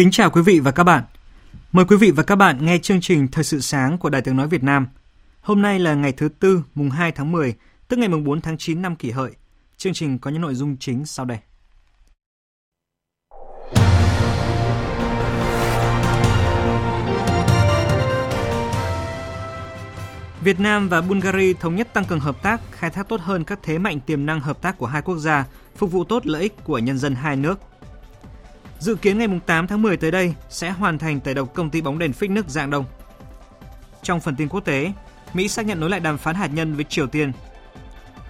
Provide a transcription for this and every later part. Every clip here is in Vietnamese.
Kính chào quý vị và các bạn. Mời quý vị và các bạn nghe chương trình Thời sự sáng của Đài Tiếng Nói Việt Nam. Hôm nay là ngày thứ Tư, mùng 2 tháng 10, tức ngày mùng 4 tháng 9 năm kỷ hợi. Chương trình có những nội dung chính sau đây. Việt Nam và Bulgaria thống nhất tăng cường hợp tác, khai thác tốt hơn các thế mạnh tiềm năng hợp tác của hai quốc gia, phục vụ tốt lợi ích của nhân dân hai nước. Dự kiến ngày 8 tháng 10 tới đây sẽ hoàn thành tẩy độc công ty bóng đèn phích nước dạng đông. Trong phần tin quốc tế, Mỹ xác nhận nối lại đàm phán hạt nhân với Triều Tiên.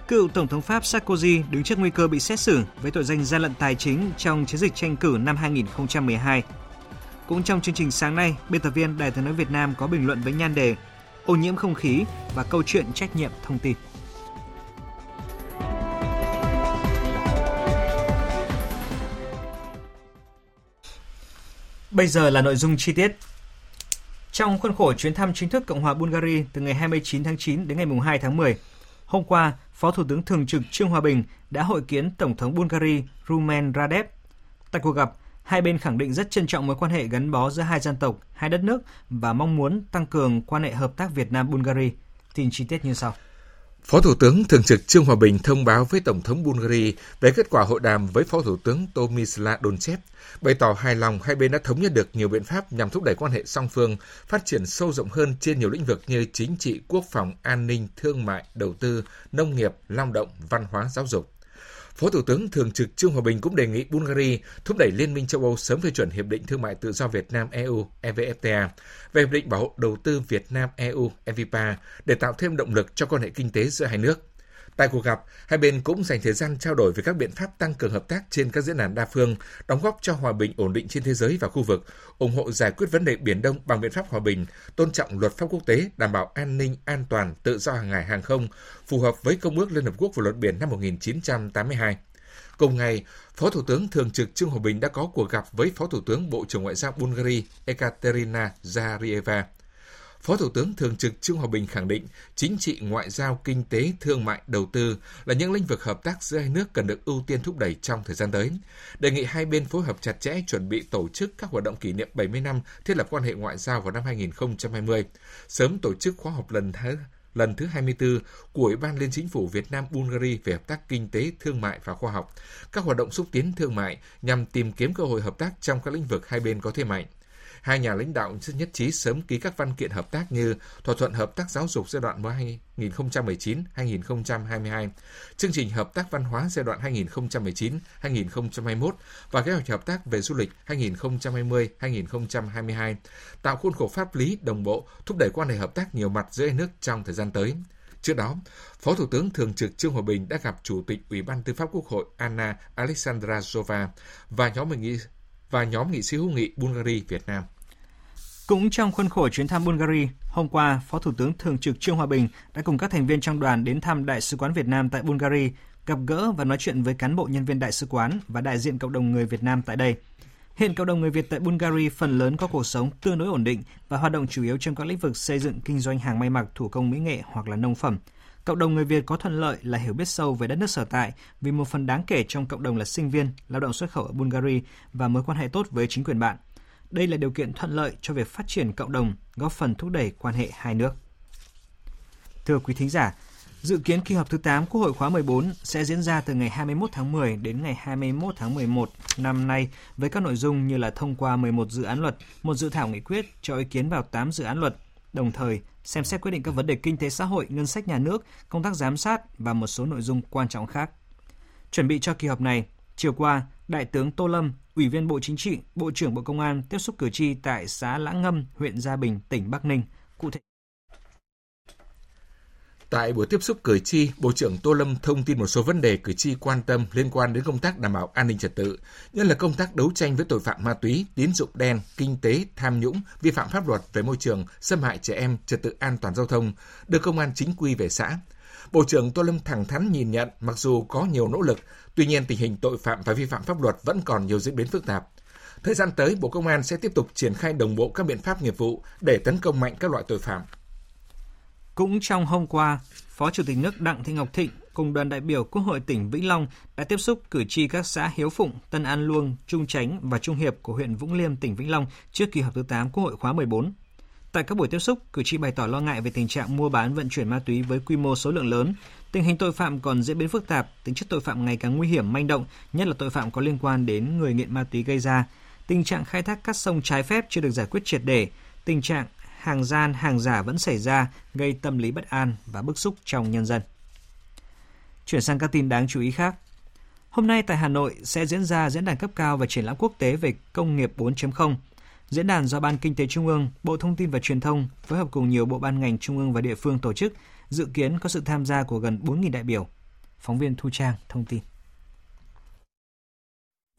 Cựu Tổng thống Pháp Sarkozy đứng trước nguy cơ bị xét xử với tội danh gian lận tài chính trong chiến dịch tranh cử năm 2012. Cũng trong chương trình sáng nay, biên tập viên Đài tiếng nói Việt Nam có bình luận với nhan đề ô nhiễm không khí và câu chuyện trách nhiệm thông tin. Bây giờ là nội dung chi tiết. Trong khuôn khổ chuyến thăm chính thức Cộng hòa Bulgaria từ ngày 29 tháng 9 đến ngày 2 tháng 10, hôm qua, Phó Thủ tướng Thường trực Trương Hòa Bình đã hội kiến Tổng thống Bulgaria Rumen Radev. Tại cuộc gặp, hai bên khẳng định rất trân trọng mối quan hệ gắn bó giữa hai dân tộc, hai đất nước và mong muốn tăng cường quan hệ hợp tác Việt Nam-Bulgaria. Tin chi tiết như sau. Phó Thủ tướng Thường trực Trương Hòa Bình thông báo với Tổng thống Bulgaria về kết quả hội đàm với Phó Thủ tướng Tomislav Donchev, bày tỏ hài lòng hai bên đã thống nhất được nhiều biện pháp nhằm thúc đẩy quan hệ song phương phát triển sâu rộng hơn trên nhiều lĩnh vực như chính trị, quốc phòng, an ninh, thương mại, đầu tư, nông nghiệp, lao động, văn hóa, giáo dục. Phó Thủ tướng Thường trực Trương Hòa Bình cũng đề nghị Bulgaria thúc đẩy Liên minh châu Âu sớm phê chuẩn Hiệp định Thương mại Tự do Việt Nam EU EVFTA về Hiệp định Bảo hộ Đầu tư Việt Nam EU EVPA để tạo thêm động lực cho quan hệ kinh tế giữa hai nước. Tại cuộc gặp, hai bên cũng dành thời gian trao đổi về các biện pháp tăng cường hợp tác trên các diễn đàn đa phương, đóng góp cho hòa bình ổn định trên thế giới và khu vực, ủng hộ giải quyết vấn đề Biển Đông bằng biện pháp hòa bình, tôn trọng luật pháp quốc tế, đảm bảo an ninh, an toàn, tự do hàng hải hàng không, phù hợp với Công ước Liên Hợp Quốc về luật biển năm 1982. Cùng ngày, Phó Thủ tướng Thường trực Trương Hòa Bình đã có cuộc gặp với Phó Thủ tướng Bộ trưởng Ngoại giao Bulgaria Ekaterina Zarieva. Phó Thủ tướng Thường trực Trương Hòa Bình khẳng định chính trị, ngoại giao, kinh tế, thương mại, đầu tư là những lĩnh vực hợp tác giữa hai nước cần được ưu tiên thúc đẩy trong thời gian tới. Đề nghị hai bên phối hợp chặt chẽ chuẩn bị tổ chức các hoạt động kỷ niệm 70 năm thiết lập quan hệ ngoại giao vào năm 2020, sớm tổ chức khóa họp lần thứ lần thứ 24 của Ủy ban Liên Chính phủ Việt Nam Bulgaria về hợp tác kinh tế, thương mại và khoa học, các hoạt động xúc tiến thương mại nhằm tìm kiếm cơ hội hợp tác trong các lĩnh vực hai bên có thế mạnh hai nhà lãnh đạo sẽ nhất trí sớm ký các văn kiện hợp tác như thỏa thuận hợp tác giáo dục giai đoạn 2019-2022, chương trình hợp tác văn hóa giai đoạn 2019-2021 và kế hoạch hợp tác về du lịch 2020-2022, tạo khuôn khổ pháp lý đồng bộ, thúc đẩy quan hệ hợp tác nhiều mặt giữa hai nước trong thời gian tới. Trước đó, Phó Thủ tướng Thường trực Trương Hòa Bình đã gặp Chủ tịch Ủy ban Tư pháp Quốc hội Anna Alexandrazova và nhóm nghị và nhóm nghị sĩ hữu nghị Bulgaria Việt Nam. Cũng trong khuôn khổ chuyến thăm Bulgaria, hôm qua, Phó Thủ tướng Thường trực Trương Hòa Bình đã cùng các thành viên trong đoàn đến thăm Đại sứ quán Việt Nam tại Bulgaria, gặp gỡ và nói chuyện với cán bộ nhân viên đại sứ quán và đại diện cộng đồng người Việt Nam tại đây. Hiện cộng đồng người Việt tại Bulgaria phần lớn có cuộc sống tương đối ổn định và hoạt động chủ yếu trong các lĩnh vực xây dựng, kinh doanh hàng may mặc, thủ công mỹ nghệ hoặc là nông phẩm. Cộng đồng người Việt có thuận lợi là hiểu biết sâu về đất nước sở tại vì một phần đáng kể trong cộng đồng là sinh viên, lao động xuất khẩu ở Bulgaria và mối quan hệ tốt với chính quyền bạn. Đây là điều kiện thuận lợi cho việc phát triển cộng đồng, góp phần thúc đẩy quan hệ hai nước. Thưa quý thính giả, dự kiến kỳ họp thứ 8 Quốc hội khóa 14 sẽ diễn ra từ ngày 21 tháng 10 đến ngày 21 tháng 11 năm nay với các nội dung như là thông qua 11 dự án luật, một dự thảo nghị quyết cho ý kiến vào 8 dự án luật, đồng thời xem xét quyết định các vấn đề kinh tế xã hội, ngân sách nhà nước, công tác giám sát và một số nội dung quan trọng khác. Chuẩn bị cho kỳ họp này, Chiều qua, Đại tướng Tô Lâm, Ủy viên Bộ Chính trị, Bộ trưởng Bộ Công an tiếp xúc cử tri tại xã Lãng Ngâm, huyện Gia Bình, tỉnh Bắc Ninh. Cụ thể Tại buổi tiếp xúc cử tri, Bộ trưởng Tô Lâm thông tin một số vấn đề cử tri quan tâm liên quan đến công tác đảm bảo an ninh trật tự, nhất là công tác đấu tranh với tội phạm ma túy, tín dụng đen, kinh tế, tham nhũng, vi phạm pháp luật về môi trường, xâm hại trẻ em, trật tự an toàn giao thông, đưa công an chính quy về xã. Bộ trưởng Tô Lâm thẳng thắn nhìn nhận mặc dù có nhiều nỗ lực, tuy nhiên tình hình tội phạm và vi phạm pháp luật vẫn còn nhiều diễn biến phức tạp. Thời gian tới, Bộ Công an sẽ tiếp tục triển khai đồng bộ các biện pháp nghiệp vụ để tấn công mạnh các loại tội phạm, cũng trong hôm qua, Phó Chủ tịch nước Đặng Thị Ngọc Thịnh cùng đoàn đại biểu Quốc hội tỉnh Vĩnh Long đã tiếp xúc cử tri các xã Hiếu Phụng, Tân An Luông, Trung Chánh và Trung Hiệp của huyện Vũng Liêm, tỉnh Vĩnh Long trước kỳ họp thứ 8 Quốc hội khóa 14. Tại các buổi tiếp xúc, cử tri bày tỏ lo ngại về tình trạng mua bán vận chuyển ma túy với quy mô số lượng lớn, tình hình tội phạm còn diễn biến phức tạp, tính chất tội phạm ngày càng nguy hiểm manh động, nhất là tội phạm có liên quan đến người nghiện ma túy gây ra. Tình trạng khai thác cát sông trái phép chưa được giải quyết triệt để, tình trạng hàng gian, hàng giả vẫn xảy ra, gây tâm lý bất an và bức xúc trong nhân dân. Chuyển sang các tin đáng chú ý khác. Hôm nay tại Hà Nội sẽ diễn ra diễn đàn cấp cao và triển lãm quốc tế về công nghiệp 4.0. Diễn đàn do Ban Kinh tế Trung ương, Bộ Thông tin và Truyền thông phối hợp cùng nhiều bộ ban ngành trung ương và địa phương tổ chức, dự kiến có sự tham gia của gần 4.000 đại biểu. Phóng viên Thu Trang thông tin.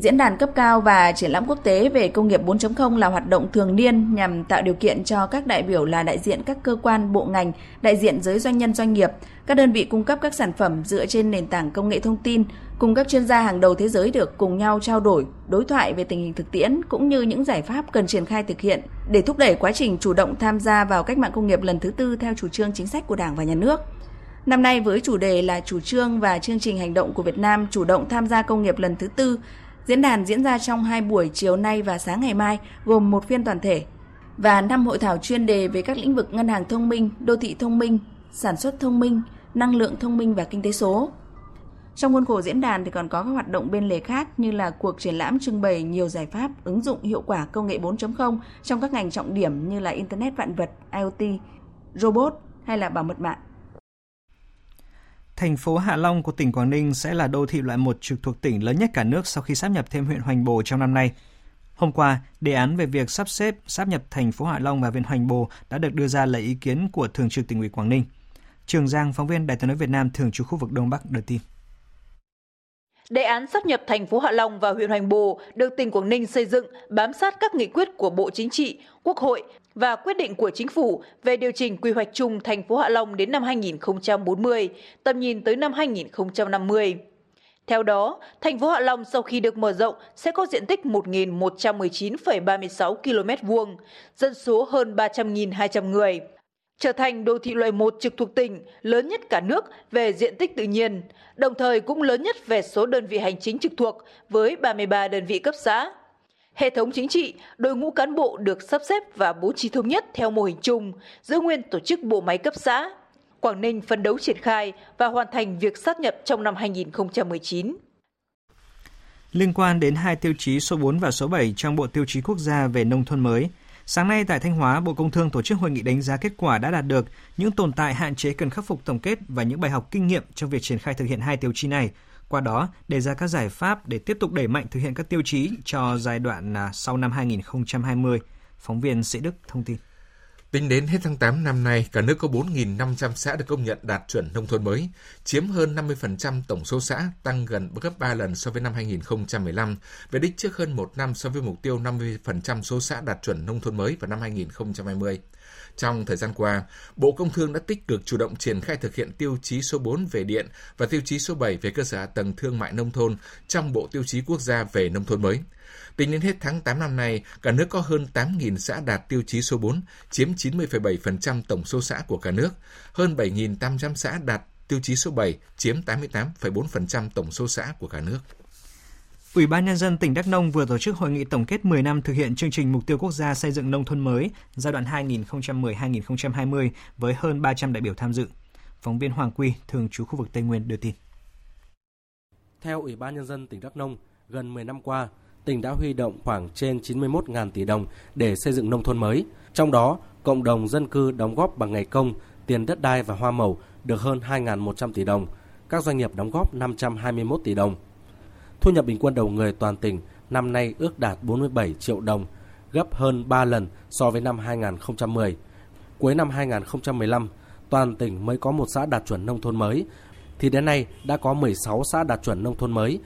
Diễn đàn cấp cao và triển lãm quốc tế về công nghiệp 4.0 là hoạt động thường niên nhằm tạo điều kiện cho các đại biểu là đại diện các cơ quan, bộ ngành, đại diện giới doanh nhân doanh nghiệp, các đơn vị cung cấp các sản phẩm dựa trên nền tảng công nghệ thông tin, cùng các chuyên gia hàng đầu thế giới được cùng nhau trao đổi, đối thoại về tình hình thực tiễn cũng như những giải pháp cần triển khai thực hiện để thúc đẩy quá trình chủ động tham gia vào cách mạng công nghiệp lần thứ tư theo chủ trương chính sách của Đảng và Nhà nước. Năm nay với chủ đề là chủ trương và chương trình hành động của Việt Nam chủ động tham gia công nghiệp lần thứ tư Diễn đàn diễn ra trong hai buổi chiều nay và sáng ngày mai, gồm một phiên toàn thể và năm hội thảo chuyên đề về các lĩnh vực ngân hàng thông minh, đô thị thông minh, sản xuất thông minh, năng lượng thông minh và kinh tế số. Trong khuôn khổ diễn đàn thì còn có các hoạt động bên lề khác như là cuộc triển lãm trưng bày nhiều giải pháp ứng dụng hiệu quả công nghệ 4.0 trong các ngành trọng điểm như là Internet vạn vật, IoT, robot hay là bảo mật mạng. Thành phố Hạ Long của tỉnh Quảng Ninh sẽ là đô thị loại 1 trực thuộc tỉnh lớn nhất cả nước sau khi sáp nhập thêm huyện Hoành Bồ trong năm nay. Hôm qua, đề án về việc sắp xếp sáp nhập thành phố Hạ Long và huyện Hoành Bồ đã được đưa ra lấy ý kiến của Thường trực tỉnh ủy Quảng Ninh. Trường Giang, phóng viên Đài tiếng nói Việt Nam thường trú khu vực Đông Bắc đưa tin. Đề án sắp nhập thành phố Hạ Long và huyện Hoành Bồ được tỉnh Quảng Ninh xây dựng bám sát các nghị quyết của Bộ Chính trị, Quốc hội và quyết định của chính phủ về điều chỉnh quy hoạch chung thành phố Hạ Long đến năm 2040, tầm nhìn tới năm 2050. Theo đó, thành phố Hạ Long sau khi được mở rộng sẽ có diện tích 1.119,36 km vuông, dân số hơn 300.200 người, trở thành đô thị loại 1 trực thuộc tỉnh lớn nhất cả nước về diện tích tự nhiên, đồng thời cũng lớn nhất về số đơn vị hành chính trực thuộc với 33 đơn vị cấp xã. Hệ thống chính trị, đội ngũ cán bộ được sắp xếp và bố trí thống nhất theo mô hình chung, giữ nguyên tổ chức bộ máy cấp xã. Quảng Ninh phấn đấu triển khai và hoàn thành việc sát nhập trong năm 2019. Liên quan đến hai tiêu chí số 4 và số 7 trong Bộ Tiêu chí Quốc gia về nông thôn mới, sáng nay tại Thanh Hóa, Bộ Công Thương tổ chức hội nghị đánh giá kết quả đã đạt được, những tồn tại hạn chế cần khắc phục tổng kết và những bài học kinh nghiệm trong việc triển khai thực hiện hai tiêu chí này – qua đó đề ra các giải pháp để tiếp tục đẩy mạnh thực hiện các tiêu chí cho giai đoạn à, sau năm 2020. Phóng viên Sĩ Đức thông tin. Tính đến hết tháng 8 năm nay, cả nước có 4.500 xã được công nhận đạt chuẩn nông thôn mới, chiếm hơn 50% tổng số xã, tăng gần gấp 3 lần so với năm 2015, về đích trước hơn một năm so với mục tiêu 50% số xã đạt chuẩn nông thôn mới vào năm 2020. Trong thời gian qua, Bộ Công Thương đã tích cực chủ động triển khai thực hiện tiêu chí số 4 về điện và tiêu chí số 7 về cơ sở hạ tầng thương mại nông thôn trong Bộ Tiêu chí Quốc gia về nông thôn mới. Tính đến hết tháng 8 năm nay, cả nước có hơn 8.000 xã đạt tiêu chí số 4, chiếm 90,7% tổng số xã của cả nước. Hơn 7.800 xã đạt tiêu chí số 7, chiếm 88,4% tổng số xã của cả nước. Ủy ban Nhân dân tỉnh Đắk Nông vừa tổ chức hội nghị tổng kết 10 năm thực hiện chương trình Mục tiêu Quốc gia xây dựng nông thôn mới giai đoạn 2010-2020 với hơn 300 đại biểu tham dự. Phóng viên Hoàng Quy, thường trú khu vực Tây Nguyên đưa tin. Theo Ủy ban Nhân dân tỉnh Đắk Nông, gần 10 năm qua, tỉnh đã huy động khoảng trên 91.000 tỷ đồng để xây dựng nông thôn mới. Trong đó, cộng đồng dân cư đóng góp bằng ngày công, tiền đất đai và hoa màu được hơn 2.100 tỷ đồng, các doanh nghiệp đóng góp 521 tỷ đồng Thu nhập bình quân đầu người toàn tỉnh năm nay ước đạt 47 triệu đồng, gấp hơn 3 lần so với năm 2010. Cuối năm 2015, toàn tỉnh mới có một xã đạt chuẩn nông thôn mới, thì đến nay đã có 16 xã đạt chuẩn nông thôn mới.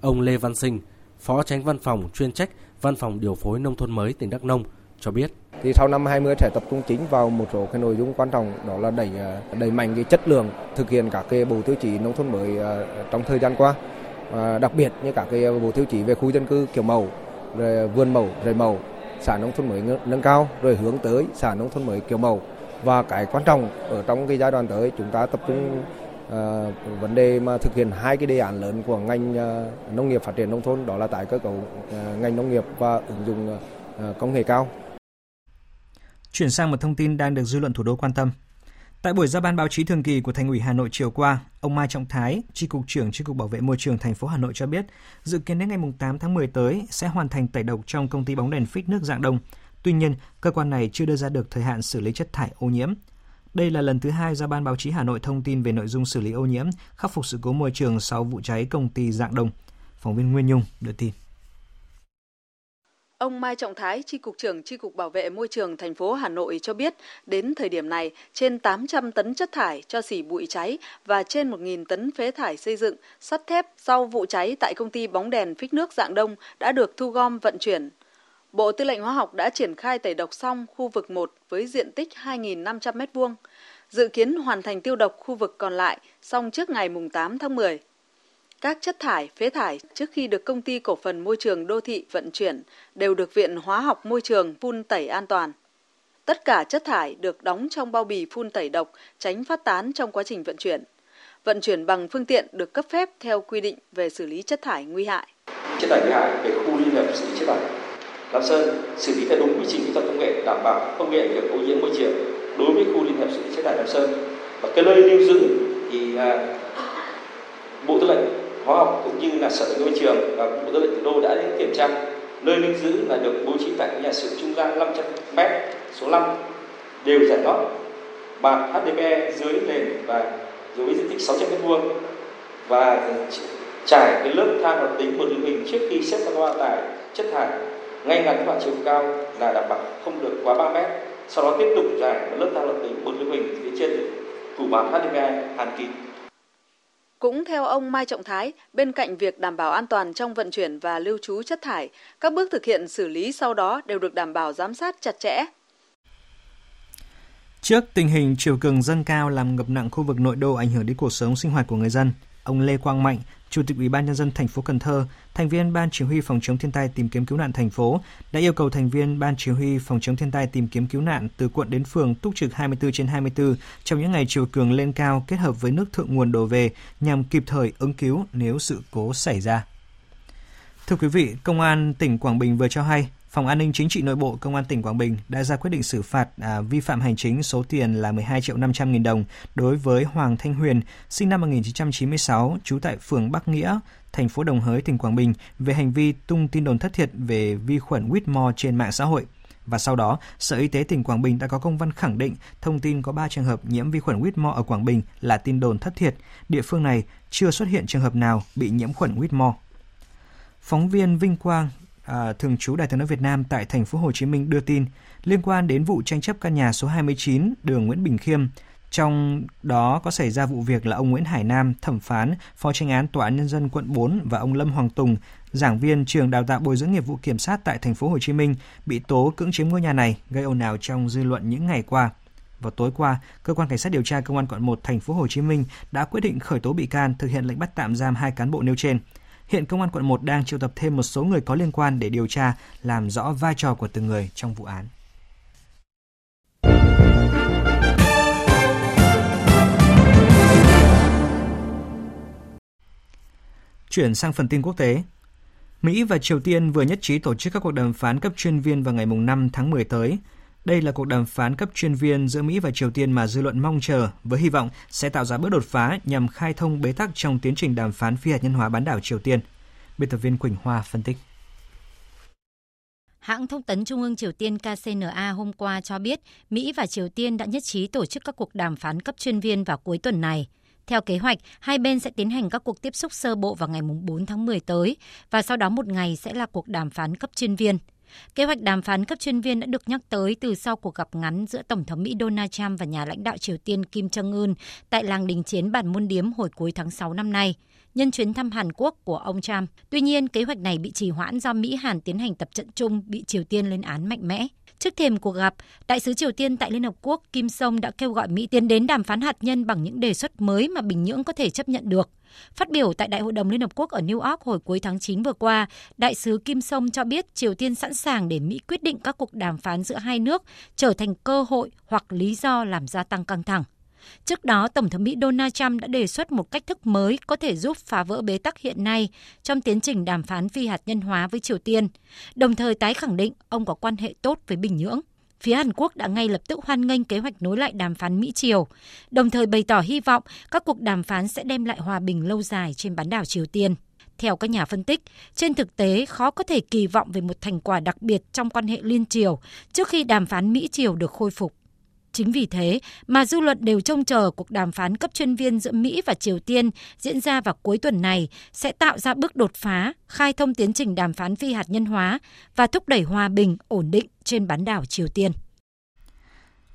Ông Lê Văn Sinh, Phó Tránh Văn phòng chuyên trách Văn phòng điều phối nông thôn mới tỉnh Đắk Nông cho biết. Thì sau năm 20 sẽ tập trung chính vào một số cái nội dung quan trọng đó là đẩy à, đẩy mạnh cái chất lượng thực hiện các cái bộ tiêu chí nông thôn mới à, trong thời gian qua. À, đặc biệt như các cái à, bộ tiêu chí về khu dân cư kiểu mẫu, rồi vườn mẫu, rẫy mẫu, xã nông thôn mới nâng cao rồi hướng tới xã nông thôn mới kiểu mẫu và cái quan trọng ở trong cái giai đoạn tới chúng ta tập trung à, vấn đề mà thực hiện hai cái đề án lớn của ngành à, nông nghiệp phát triển nông thôn đó là tái cơ cấu à, ngành nông nghiệp và ứng dụng à, công nghệ cao. Chuyển sang một thông tin đang được dư luận thủ đô quan tâm. Tại buổi giao ban báo chí thường kỳ của Thành ủy Hà Nội chiều qua, ông Mai Trọng Thái, Tri cục trưởng Tri cục Bảo vệ môi trường thành phố Hà Nội cho biết, dự kiến đến ngày 8 tháng 10 tới sẽ hoàn thành tẩy độc trong công ty bóng đèn phích nước dạng đông. Tuy nhiên, cơ quan này chưa đưa ra được thời hạn xử lý chất thải ô nhiễm. Đây là lần thứ hai ra ban báo chí Hà Nội thông tin về nội dung xử lý ô nhiễm, khắc phục sự cố môi trường sau vụ cháy công ty Dạng Đông. Phóng viên Nguyên Nhung đưa tin. Ông Mai Trọng Thái, Tri Cục trưởng Tri Cục Bảo vệ Môi trường thành phố Hà Nội cho biết, đến thời điểm này, trên 800 tấn chất thải cho xỉ bụi cháy và trên 1.000 tấn phế thải xây dựng, sắt thép sau vụ cháy tại công ty bóng đèn phích nước dạng đông đã được thu gom vận chuyển. Bộ Tư lệnh Hóa học đã triển khai tẩy độc xong khu vực 1 với diện tích 2.500 m2, dự kiến hoàn thành tiêu độc khu vực còn lại xong trước ngày 8 tháng 10. Các chất thải, phế thải trước khi được công ty cổ phần môi trường đô thị vận chuyển đều được Viện Hóa học Môi trường phun tẩy an toàn. Tất cả chất thải được đóng trong bao bì phun tẩy độc, tránh phát tán trong quá trình vận chuyển. Vận chuyển bằng phương tiện được cấp phép theo quy định về xử lý chất thải nguy hại. Chất thải nguy hại về khu liên hợp xử lý chất thải Lam Sơn xử lý theo đúng quy trình kỹ thuật công nghệ đảm bảo không gây ảnh ô nhiễm môi trường đối với khu liên hợp xử lý chất thải Lam Sơn và cái nơi lưu giữ thì à, Bộ Tư lệnh Hóa học cũng như là Sở Môi trường. Và Bộ Tư lệnh Thủ đô đã đến kiểm tra nơi lưu giữ là được bố trí tại nhà xưởng trung gian 500 m số 5 đều giải lót bạc HDPE dưới nền và dưới diện tích 600 m vuông. Và trải cái lớp than hoạt tính một lưu hình trước khi xếp qua tải chất thải ngay ngắn và chiều cao là đảm bảo không được quá 3 mét. Sau đó tiếp tục trải lớp than hoạt tính một lưu hình phía trên phủ bạc HDPE hàn kín cũng theo ông Mai Trọng Thái, bên cạnh việc đảm bảo an toàn trong vận chuyển và lưu trú chất thải, các bước thực hiện xử lý sau đó đều được đảm bảo giám sát chặt chẽ. Trước tình hình chiều cường dâng cao làm ngập nặng khu vực nội đô ảnh hưởng đến cuộc sống sinh hoạt của người dân, ông Lê Quang Mạnh, Chủ tịch Ủy ban nhân dân thành phố Cần Thơ, thành viên Ban Chỉ huy phòng chống thiên tai tìm kiếm cứu nạn thành phố đã yêu cầu thành viên Ban Chỉ huy phòng chống thiên tai tìm kiếm cứu nạn từ quận đến phường túc trực 24 trên 24 trong những ngày chiều cường lên cao kết hợp với nước thượng nguồn đổ về nhằm kịp thời ứng cứu nếu sự cố xảy ra. Thưa quý vị, Công an tỉnh Quảng Bình vừa cho hay Phòng An ninh Chính trị Nội bộ Công an tỉnh Quảng Bình đã ra quyết định xử phạt à, vi phạm hành chính số tiền là 12 triệu 500 nghìn đồng đối với Hoàng Thanh Huyền, sinh năm 1996, trú tại phường Bắc Nghĩa, thành phố Đồng Hới, tỉnh Quảng Bình về hành vi tung tin đồn thất thiệt về vi khuẩn Whitmore trên mạng xã hội. Và sau đó, Sở Y tế tỉnh Quảng Bình đã có công văn khẳng định thông tin có 3 trường hợp nhiễm vi khuẩn Whitmore ở Quảng Bình là tin đồn thất thiệt. Địa phương này chưa xuất hiện trường hợp nào bị nhiễm khuẩn Whitmore. Phóng viên Vinh Quang à, thường trú Đài tiếng nói Việt Nam tại thành phố Hồ Chí Minh đưa tin liên quan đến vụ tranh chấp căn nhà số 29 đường Nguyễn Bình Khiêm. Trong đó có xảy ra vụ việc là ông Nguyễn Hải Nam, thẩm phán, phó tranh án tòa án nhân dân quận 4 và ông Lâm Hoàng Tùng, giảng viên trường đào tạo bồi dưỡng nghiệp vụ kiểm sát tại thành phố Hồ Chí Minh bị tố cưỡng chiếm ngôi nhà này gây ồn ào trong dư luận những ngày qua. Vào tối qua, cơ quan cảnh sát điều tra công an quận 1 thành phố Hồ Chí Minh đã quyết định khởi tố bị can thực hiện lệnh bắt tạm giam hai cán bộ nêu trên. Hiện Công an quận 1 đang triệu tập thêm một số người có liên quan để điều tra, làm rõ vai trò của từng người trong vụ án. Chuyển sang phần tin quốc tế. Mỹ và Triều Tiên vừa nhất trí tổ chức các cuộc đàm phán cấp chuyên viên vào ngày 5 tháng 10 tới. Đây là cuộc đàm phán cấp chuyên viên giữa Mỹ và Triều Tiên mà dư luận mong chờ với hy vọng sẽ tạo ra bước đột phá nhằm khai thông bế tắc trong tiến trình đàm phán phi hạt nhân hóa bán đảo Triều Tiên. Biên tập viên Quỳnh Hoa phân tích. Hãng thông tấn Trung ương Triều Tiên KCNA hôm qua cho biết Mỹ và Triều Tiên đã nhất trí tổ chức các cuộc đàm phán cấp chuyên viên vào cuối tuần này. Theo kế hoạch, hai bên sẽ tiến hành các cuộc tiếp xúc sơ bộ vào ngày 4 tháng 10 tới và sau đó một ngày sẽ là cuộc đàm phán cấp chuyên viên. Kế hoạch đàm phán cấp chuyên viên đã được nhắc tới từ sau cuộc gặp ngắn giữa Tổng thống Mỹ Donald Trump và nhà lãnh đạo Triều Tiên Kim Jong-un tại làng đình chiến bản môn điếm hồi cuối tháng 6 năm nay nhân chuyến thăm Hàn Quốc của ông Trump. Tuy nhiên, kế hoạch này bị trì hoãn do Mỹ-Hàn tiến hành tập trận chung bị Triều Tiên lên án mạnh mẽ. Trước thềm cuộc gặp, Đại sứ Triều Tiên tại Liên Hợp Quốc Kim Song đã kêu gọi Mỹ tiến đến đàm phán hạt nhân bằng những đề xuất mới mà Bình Nhưỡng có thể chấp nhận được. Phát biểu tại Đại hội đồng Liên Hợp Quốc ở New York hồi cuối tháng 9 vừa qua, Đại sứ Kim Song cho biết Triều Tiên sẵn sàng để Mỹ quyết định các cuộc đàm phán giữa hai nước trở thành cơ hội hoặc lý do làm gia tăng căng thẳng. Trước đó, Tổng thống Mỹ Donald Trump đã đề xuất một cách thức mới có thể giúp phá vỡ bế tắc hiện nay trong tiến trình đàm phán phi hạt nhân hóa với Triều Tiên, đồng thời tái khẳng định ông có quan hệ tốt với Bình Nhưỡng. Phía Hàn Quốc đã ngay lập tức hoan nghênh kế hoạch nối lại đàm phán Mỹ-Triều, đồng thời bày tỏ hy vọng các cuộc đàm phán sẽ đem lại hòa bình lâu dài trên bán đảo Triều Tiên. Theo các nhà phân tích, trên thực tế khó có thể kỳ vọng về một thành quả đặc biệt trong quan hệ liên triều trước khi đàm phán Mỹ-Triều được khôi phục. Chính vì thế mà dư luận đều trông chờ cuộc đàm phán cấp chuyên viên giữa Mỹ và Triều Tiên diễn ra vào cuối tuần này sẽ tạo ra bước đột phá, khai thông tiến trình đàm phán phi hạt nhân hóa và thúc đẩy hòa bình, ổn định trên bán đảo Triều Tiên.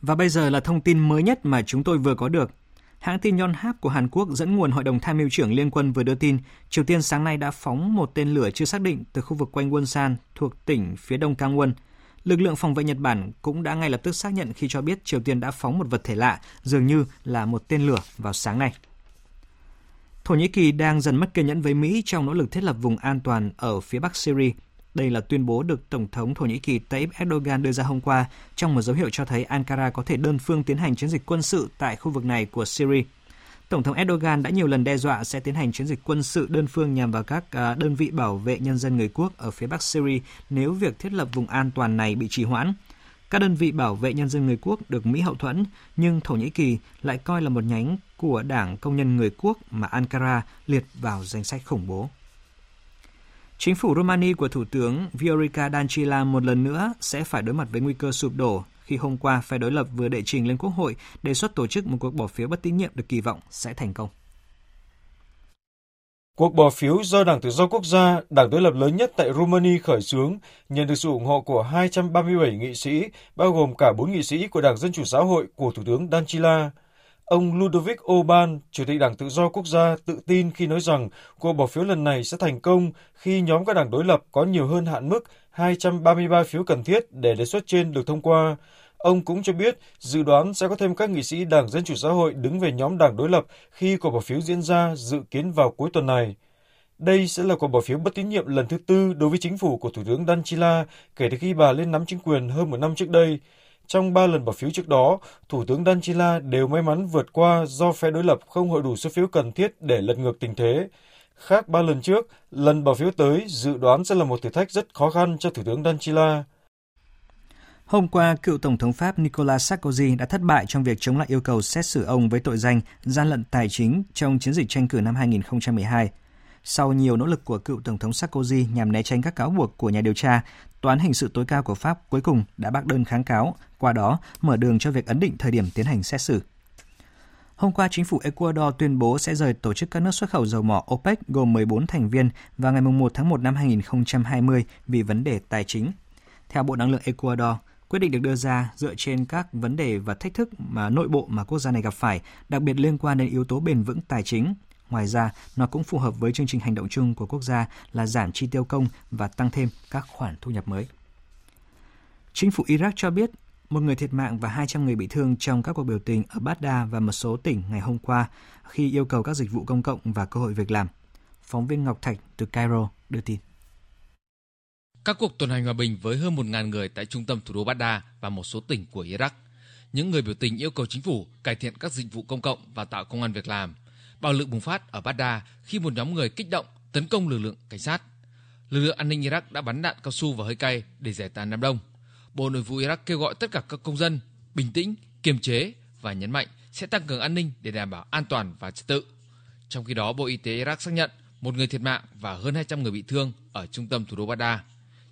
Và bây giờ là thông tin mới nhất mà chúng tôi vừa có được. Hãng tin Yonhap của Hàn Quốc dẫn nguồn Hội đồng Tham mưu trưởng Liên quân vừa đưa tin, Triều Tiên sáng nay đã phóng một tên lửa chưa xác định từ khu vực quanh Wonsan thuộc tỉnh phía đông Gangwon – Lực lượng phòng vệ Nhật Bản cũng đã ngay lập tức xác nhận khi cho biết Triều Tiên đã phóng một vật thể lạ, dường như là một tên lửa vào sáng nay. Thổ Nhĩ Kỳ đang dần mất kiên nhẫn với Mỹ trong nỗ lực thiết lập vùng an toàn ở phía bắc Syria. Đây là tuyên bố được Tổng thống Thổ Nhĩ Kỳ Tayyip Erdogan đưa ra hôm qua trong một dấu hiệu cho thấy Ankara có thể đơn phương tiến hành chiến dịch quân sự tại khu vực này của Syria. Tổng thống Erdogan đã nhiều lần đe dọa sẽ tiến hành chiến dịch quân sự đơn phương nhằm vào các à, đơn vị bảo vệ nhân dân người quốc ở phía bắc Syria nếu việc thiết lập vùng an toàn này bị trì hoãn. Các đơn vị bảo vệ nhân dân người quốc được Mỹ hậu thuẫn, nhưng Thổ Nhĩ Kỳ lại coi là một nhánh của Đảng Công nhân Người Quốc mà Ankara liệt vào danh sách khủng bố. Chính phủ Romania của Thủ tướng Viorica Dancila một lần nữa sẽ phải đối mặt với nguy cơ sụp đổ khi hôm qua phe đối lập vừa đệ trình lên Quốc hội đề xuất tổ chức một cuộc bỏ phiếu bất tín nhiệm được kỳ vọng sẽ thành công. Cuộc bỏ phiếu do Đảng Tự do Quốc gia, đảng đối lập lớn nhất tại Romania khởi xướng, nhận được sự ủng hộ của 237 nghị sĩ, bao gồm cả 4 nghị sĩ của Đảng Dân Chủ Xã hội của Thủ tướng Dancila. Ông Ludovic Oban, Chủ tịch Đảng Tự do Quốc gia, tự tin khi nói rằng cuộc bỏ phiếu lần này sẽ thành công khi nhóm các đảng đối lập có nhiều hơn hạn mức 233 phiếu cần thiết để đề xuất trên được thông qua. Ông cũng cho biết dự đoán sẽ có thêm các nghị sĩ Đảng Dân Chủ Xã hội đứng về nhóm đảng đối lập khi cuộc bỏ phiếu diễn ra dự kiến vào cuối tuần này. Đây sẽ là cuộc bỏ phiếu bất tín nhiệm lần thứ tư đối với chính phủ của Thủ tướng Danchila kể từ khi bà lên nắm chính quyền hơn một năm trước đây. Trong ba lần bỏ phiếu trước đó, Thủ tướng Danchila đều may mắn vượt qua do phe đối lập không hội đủ số phiếu cần thiết để lật ngược tình thế. Khác ba lần trước, lần bỏ phiếu tới dự đoán sẽ là một thử thách rất khó khăn cho Thủ tướng Danchila. Hôm qua, cựu Tổng thống Pháp Nicolas Sarkozy đã thất bại trong việc chống lại yêu cầu xét xử ông với tội danh gian lận tài chính trong chiến dịch tranh cử năm 2012. Sau nhiều nỗ lực của cựu Tổng thống Sarkozy nhằm né tránh các cáo buộc của nhà điều tra, Tòa án hình sự tối cao của Pháp cuối cùng đã bác đơn kháng cáo, qua đó mở đường cho việc ấn định thời điểm tiến hành xét xử. Hôm qua, chính phủ Ecuador tuyên bố sẽ rời tổ chức các nước xuất khẩu dầu mỏ OPEC gồm 14 thành viên vào ngày 1 tháng 1 năm 2020 vì vấn đề tài chính. Theo Bộ Năng lượng Ecuador, quyết định được đưa ra dựa trên các vấn đề và thách thức mà nội bộ mà quốc gia này gặp phải, đặc biệt liên quan đến yếu tố bền vững tài chính. Ngoài ra, nó cũng phù hợp với chương trình hành động chung của quốc gia là giảm chi tiêu công và tăng thêm các khoản thu nhập mới. Chính phủ Iraq cho biết một người thiệt mạng và 200 người bị thương trong các cuộc biểu tình ở Baghdad và một số tỉnh ngày hôm qua khi yêu cầu các dịch vụ công cộng và cơ hội việc làm. Phóng viên Ngọc Thạch từ Cairo đưa tin. Các cuộc tuần hành hòa bình với hơn 1.000 người tại trung tâm thủ đô Baghdad và một số tỉnh của Iraq. Những người biểu tình yêu cầu chính phủ cải thiện các dịch vụ công cộng và tạo công an việc làm. Bạo lực bùng phát ở Baghdad khi một nhóm người kích động tấn công lực lượng cảnh sát. Lực lượng an ninh Iraq đã bắn đạn cao su và hơi cay để giải tán đám đông. Bộ Nội vụ Iraq kêu gọi tất cả các công dân bình tĩnh, kiềm chế và nhấn mạnh sẽ tăng cường an ninh để đảm bảo an toàn và trật tự. Trong khi đó, Bộ Y tế Iraq xác nhận một người thiệt mạng và hơn 200 người bị thương ở trung tâm thủ đô Baghdad.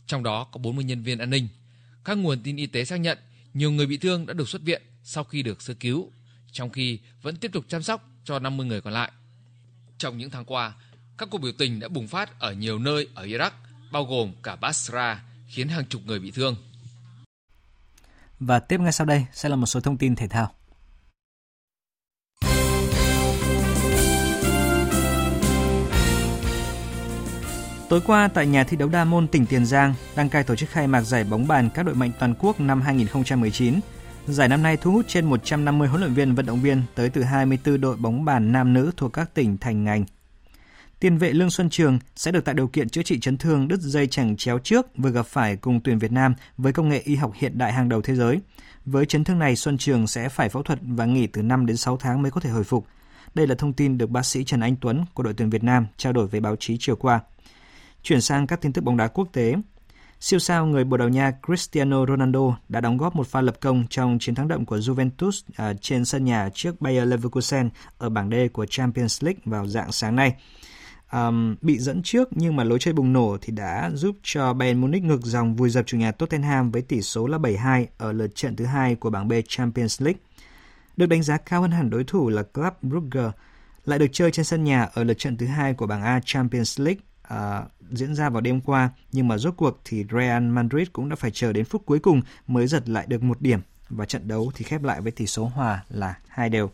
Trong đó có 40 nhân viên an ninh. Các nguồn tin y tế xác nhận nhiều người bị thương đã được xuất viện sau khi được sơ cứu, trong khi vẫn tiếp tục chăm sóc cho 50 người còn lại. Trong những tháng qua, các cuộc biểu tình đã bùng phát ở nhiều nơi ở Iraq, bao gồm cả Basra, khiến hàng chục người bị thương. Và tiếp ngay sau đây sẽ là một số thông tin thể thao. Tối qua tại nhà thi đấu Đa Môn tỉnh Tiền Giang, đăng cai tổ chức khai mạc giải bóng bàn các đội mạnh toàn quốc năm 2019. Giải năm nay thu hút trên 150 huấn luyện viên vận động viên tới từ 24 đội bóng bàn nam nữ thuộc các tỉnh thành ngành. Tiền vệ Lương Xuân Trường sẽ được tạo điều kiện chữa trị chấn thương đứt dây chẳng chéo trước vừa gặp phải cùng tuyển Việt Nam với công nghệ y học hiện đại hàng đầu thế giới. Với chấn thương này, Xuân Trường sẽ phải phẫu thuật và nghỉ từ 5 đến 6 tháng mới có thể hồi phục. Đây là thông tin được bác sĩ Trần Anh Tuấn của đội tuyển Việt Nam trao đổi với báo chí chiều qua. Chuyển sang các tin tức bóng đá quốc tế, Siêu sao người Bồ Đào Nha Cristiano Ronaldo đã đóng góp một pha lập công trong chiến thắng đậm của Juventus à, trên sân nhà trước Bayer Leverkusen ở bảng D của Champions League vào dạng sáng nay. Um, bị dẫn trước nhưng mà lối chơi bùng nổ thì đã giúp cho Bayern Munich ngược dòng vùi dập chủ nhà Tottenham với tỷ số là 7-2 ở lượt trận thứ hai của bảng B Champions League. Được đánh giá cao hơn hẳn đối thủ là Club Brugge, lại được chơi trên sân nhà ở lượt trận thứ hai của bảng A Champions League uh, diễn ra vào đêm qua, nhưng mà rốt cuộc thì Real Madrid cũng đã phải chờ đến phút cuối cùng mới giật lại được một điểm và trận đấu thì khép lại với tỷ số hòa là hai đều.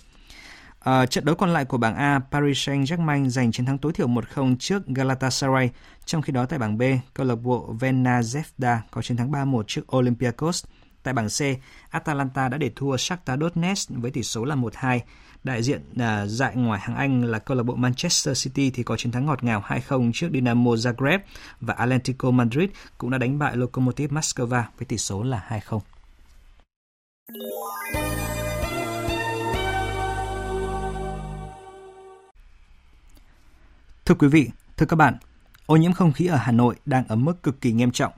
Uh, trận đấu còn lại của bảng A, Paris Saint-Germain giành chiến thắng tối thiểu 1-0 trước Galatasaray. Trong khi đó tại bảng B, câu lạc bộ Vena Zvezda có chiến thắng 3-1 trước Olympiacos. Tại bảng C, Atalanta đã để thua Shakhtar Donetsk với tỷ số là 1-2. Đại diện à, dại ngoài hàng Anh là câu lạc bộ Manchester City thì có chiến thắng ngọt ngào 2-0 trước Dynamo Zagreb và Atlético Madrid cũng đã đánh bại Lokomotiv Moscow với tỷ số là 2-0. Thưa quý vị, thưa các bạn, ô nhiễm không khí ở Hà Nội đang ở mức cực kỳ nghiêm trọng.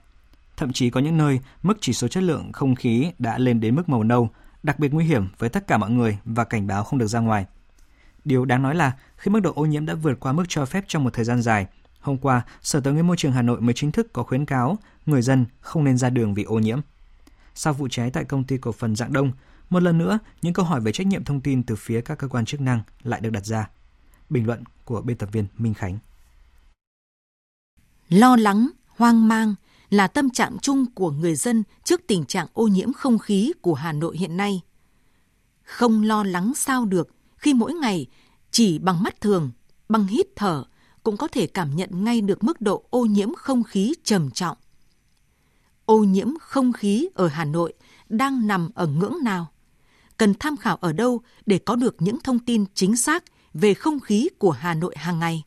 Thậm chí có những nơi mức chỉ số chất lượng không khí đã lên đến mức màu nâu, đặc biệt nguy hiểm với tất cả mọi người và cảnh báo không được ra ngoài. Điều đáng nói là khi mức độ ô nhiễm đã vượt qua mức cho phép trong một thời gian dài, hôm qua Sở Tài nguyên Môi trường Hà Nội mới chính thức có khuyến cáo người dân không nên ra đường vì ô nhiễm. Sau vụ cháy tại công ty cổ phần Dạng Đông, một lần nữa những câu hỏi về trách nhiệm thông tin từ phía các cơ quan chức năng lại được đặt ra. Bình luận của biên tập viên Minh Khánh. Lo lắng, hoang mang là tâm trạng chung của người dân trước tình trạng ô nhiễm không khí của Hà Nội hiện nay. Không lo lắng sao được khi mỗi ngày chỉ bằng mắt thường, bằng hít thở cũng có thể cảm nhận ngay được mức độ ô nhiễm không khí trầm trọng. Ô nhiễm không khí ở Hà Nội đang nằm ở ngưỡng nào? Cần tham khảo ở đâu để có được những thông tin chính xác về không khí của Hà Nội hàng ngày?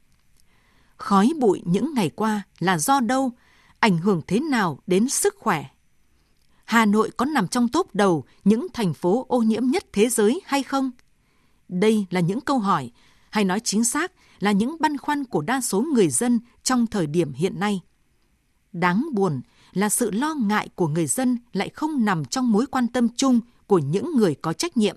Khói bụi những ngày qua là do đâu ảnh hưởng thế nào đến sức khỏe. Hà Nội có nằm trong top đầu những thành phố ô nhiễm nhất thế giới hay không? Đây là những câu hỏi, hay nói chính xác là những băn khoăn của đa số người dân trong thời điểm hiện nay. Đáng buồn là sự lo ngại của người dân lại không nằm trong mối quan tâm chung của những người có trách nhiệm.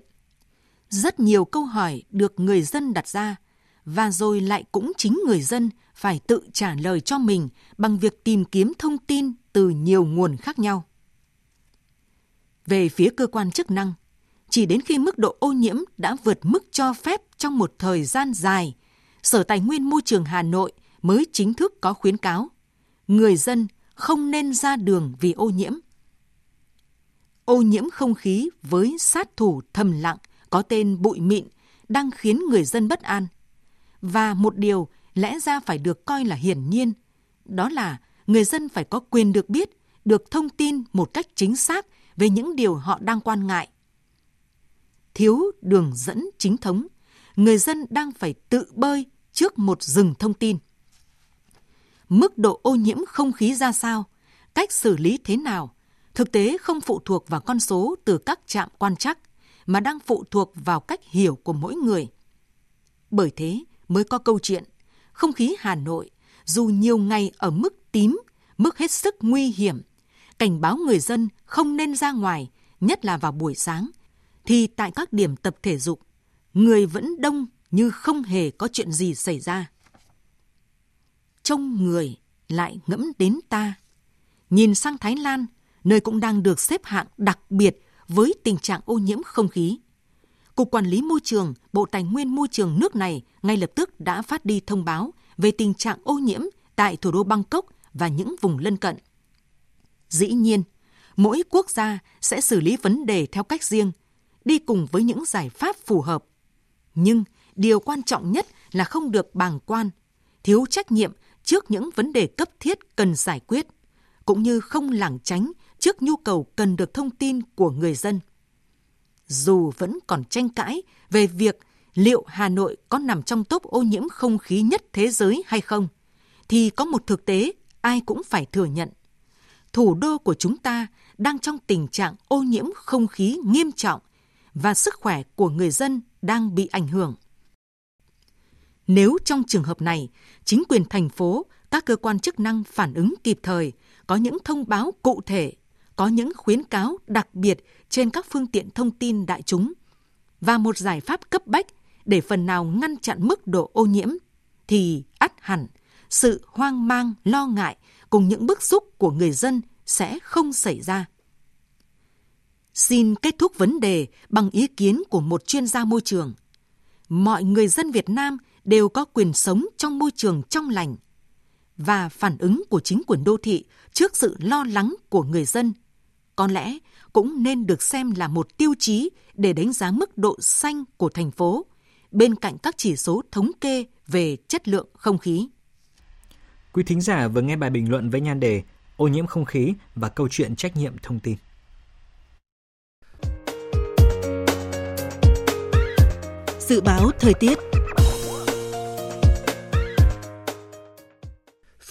Rất nhiều câu hỏi được người dân đặt ra – và rồi lại cũng chính người dân phải tự trả lời cho mình bằng việc tìm kiếm thông tin từ nhiều nguồn khác nhau. Về phía cơ quan chức năng, chỉ đến khi mức độ ô nhiễm đã vượt mức cho phép trong một thời gian dài, Sở Tài nguyên Môi trường Hà Nội mới chính thức có khuyến cáo người dân không nên ra đường vì ô nhiễm. Ô nhiễm không khí với sát thủ thầm lặng có tên bụi mịn đang khiến người dân bất an – và một điều lẽ ra phải được coi là hiển nhiên, đó là người dân phải có quyền được biết, được thông tin một cách chính xác về những điều họ đang quan ngại. Thiếu đường dẫn chính thống, người dân đang phải tự bơi trước một rừng thông tin. Mức độ ô nhiễm không khí ra sao, cách xử lý thế nào, thực tế không phụ thuộc vào con số từ các trạm quan trắc, mà đang phụ thuộc vào cách hiểu của mỗi người. Bởi thế, mới có câu chuyện không khí Hà Nội dù nhiều ngày ở mức tím, mức hết sức nguy hiểm, cảnh báo người dân không nên ra ngoài, nhất là vào buổi sáng, thì tại các điểm tập thể dục, người vẫn đông như không hề có chuyện gì xảy ra. Trông người lại ngẫm đến ta. Nhìn sang Thái Lan, nơi cũng đang được xếp hạng đặc biệt với tình trạng ô nhiễm không khí. Cục Quản lý Môi trường, Bộ Tài nguyên Môi trường nước này ngay lập tức đã phát đi thông báo về tình trạng ô nhiễm tại thủ đô Bangkok và những vùng lân cận. Dĩ nhiên, mỗi quốc gia sẽ xử lý vấn đề theo cách riêng, đi cùng với những giải pháp phù hợp. Nhưng điều quan trọng nhất là không được bàng quan, thiếu trách nhiệm trước những vấn đề cấp thiết cần giải quyết, cũng như không lảng tránh trước nhu cầu cần được thông tin của người dân. Dù vẫn còn tranh cãi về việc liệu Hà Nội có nằm trong top ô nhiễm không khí nhất thế giới hay không, thì có một thực tế ai cũng phải thừa nhận. Thủ đô của chúng ta đang trong tình trạng ô nhiễm không khí nghiêm trọng và sức khỏe của người dân đang bị ảnh hưởng. Nếu trong trường hợp này, chính quyền thành phố, các cơ quan chức năng phản ứng kịp thời, có những thông báo cụ thể, có những khuyến cáo đặc biệt trên các phương tiện thông tin đại chúng và một giải pháp cấp bách để phần nào ngăn chặn mức độ ô nhiễm thì ắt hẳn sự hoang mang, lo ngại cùng những bức xúc của người dân sẽ không xảy ra. Xin kết thúc vấn đề bằng ý kiến của một chuyên gia môi trường. Mọi người dân Việt Nam đều có quyền sống trong môi trường trong lành và phản ứng của chính quyền đô thị trước sự lo lắng của người dân có lẽ cũng nên được xem là một tiêu chí để đánh giá mức độ xanh của thành phố bên cạnh các chỉ số thống kê về chất lượng không khí. Quý thính giả vừa nghe bài bình luận với nhan đề Ô nhiễm không khí và câu chuyện trách nhiệm thông tin. Dự báo thời tiết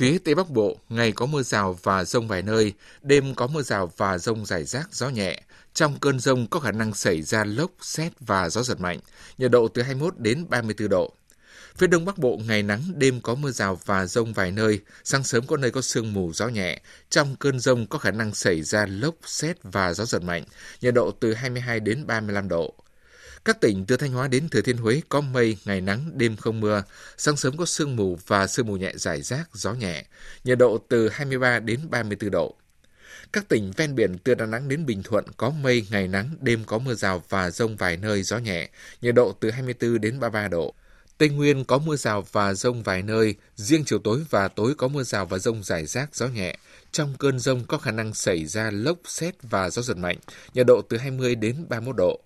Phía Tây Bắc Bộ, ngày có mưa rào và rông vài nơi, đêm có mưa rào và rông rải rác, gió nhẹ. Trong cơn rông có khả năng xảy ra lốc, xét và gió giật mạnh, nhiệt độ từ 21 đến 34 độ. Phía Đông Bắc Bộ ngày nắng, đêm có mưa rào và rông vài nơi, sáng sớm có nơi có sương mù gió nhẹ. Trong cơn rông có khả năng xảy ra lốc, xét và gió giật mạnh, nhiệt độ từ 22 đến 35 độ. Các tỉnh từ Thanh Hóa đến Thừa Thiên Huế có mây, ngày nắng, đêm không mưa, sáng sớm có sương mù và sương mù nhẹ rải rác, gió nhẹ, nhiệt độ từ 23 đến 34 độ. Các tỉnh ven biển từ Đà Nẵng đến Bình Thuận có mây, ngày nắng, đêm có mưa rào và rông vài nơi, gió nhẹ, nhiệt độ từ 24 đến 33 độ. Tây Nguyên có mưa rào và rông vài nơi, riêng chiều tối và tối có mưa rào và rông rải rác, gió nhẹ. Trong cơn rông có khả năng xảy ra lốc, xét và gió giật mạnh, nhiệt độ từ 20 đến 31 độ.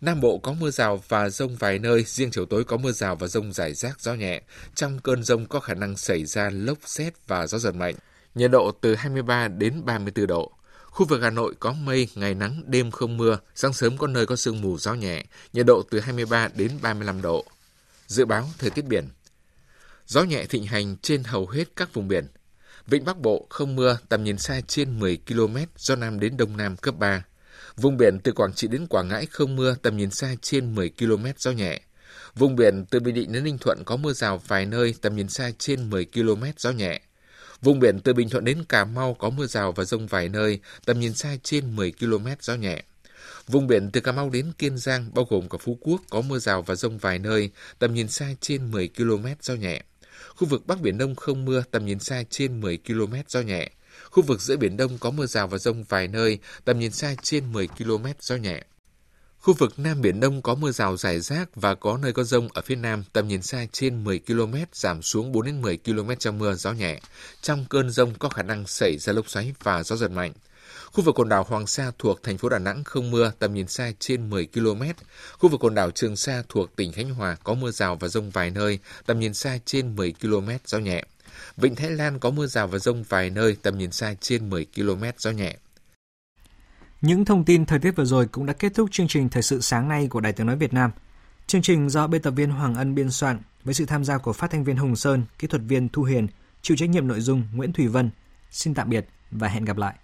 Nam Bộ có mưa rào và rông vài nơi, riêng chiều tối có mưa rào và rông rải rác gió nhẹ. Trong cơn rông có khả năng xảy ra lốc xét và gió giật mạnh. Nhiệt độ từ 23 đến 34 độ. Khu vực Hà Nội có mây, ngày nắng, đêm không mưa, sáng sớm có nơi có sương mù gió nhẹ, nhiệt độ từ 23 đến 35 độ. Dự báo thời tiết biển. Gió nhẹ thịnh hành trên hầu hết các vùng biển. Vịnh Bắc Bộ không mưa, tầm nhìn xa trên 10 km, gió Nam đến Đông Nam cấp 3. Vùng biển từ Quảng Trị đến Quảng Ngãi không mưa, tầm nhìn xa trên 10 km gió nhẹ. Vùng biển từ Bình Định đến Ninh Thuận có mưa rào vài nơi, tầm nhìn xa trên 10 km gió nhẹ. Vùng biển từ Bình Thuận đến Cà Mau có mưa rào và rông vài nơi, tầm nhìn xa trên 10 km gió nhẹ. Vùng biển từ Cà Mau đến Kiên Giang, bao gồm cả Phú Quốc, có mưa rào và rông vài nơi, tầm nhìn xa trên 10 km gió nhẹ. Khu vực Bắc Biển Đông không mưa, tầm nhìn xa trên 10 km gió nhẹ. Khu vực giữa Biển Đông có mưa rào và rông vài nơi, tầm nhìn xa trên 10 km gió nhẹ. Khu vực Nam Biển Đông có mưa rào rải rác và có nơi có rông ở phía Nam, tầm nhìn xa trên 10 km, giảm xuống 4 đến 10 km trong mưa, gió nhẹ. Trong cơn rông có khả năng xảy ra lốc xoáy và gió giật mạnh. Khu vực quần đảo Hoàng Sa thuộc thành phố Đà Nẵng không mưa, tầm nhìn xa trên 10 km. Khu vực quần đảo Trường Sa thuộc tỉnh Khánh Hòa có mưa rào và rông vài nơi, tầm nhìn xa trên 10 km, gió nhẹ. Vịnh Thái Lan có mưa rào và rông vài nơi, tầm nhìn xa trên 10 km, gió nhẹ. Những thông tin thời tiết vừa rồi cũng đã kết thúc chương trình Thời sự sáng nay của Đài Tiếng Nói Việt Nam. Chương trình do biên tập viên Hoàng Ân biên soạn với sự tham gia của phát thanh viên Hùng Sơn, kỹ thuật viên Thu Hiền, chịu trách nhiệm nội dung Nguyễn Thủy Vân. Xin tạm biệt và hẹn gặp lại.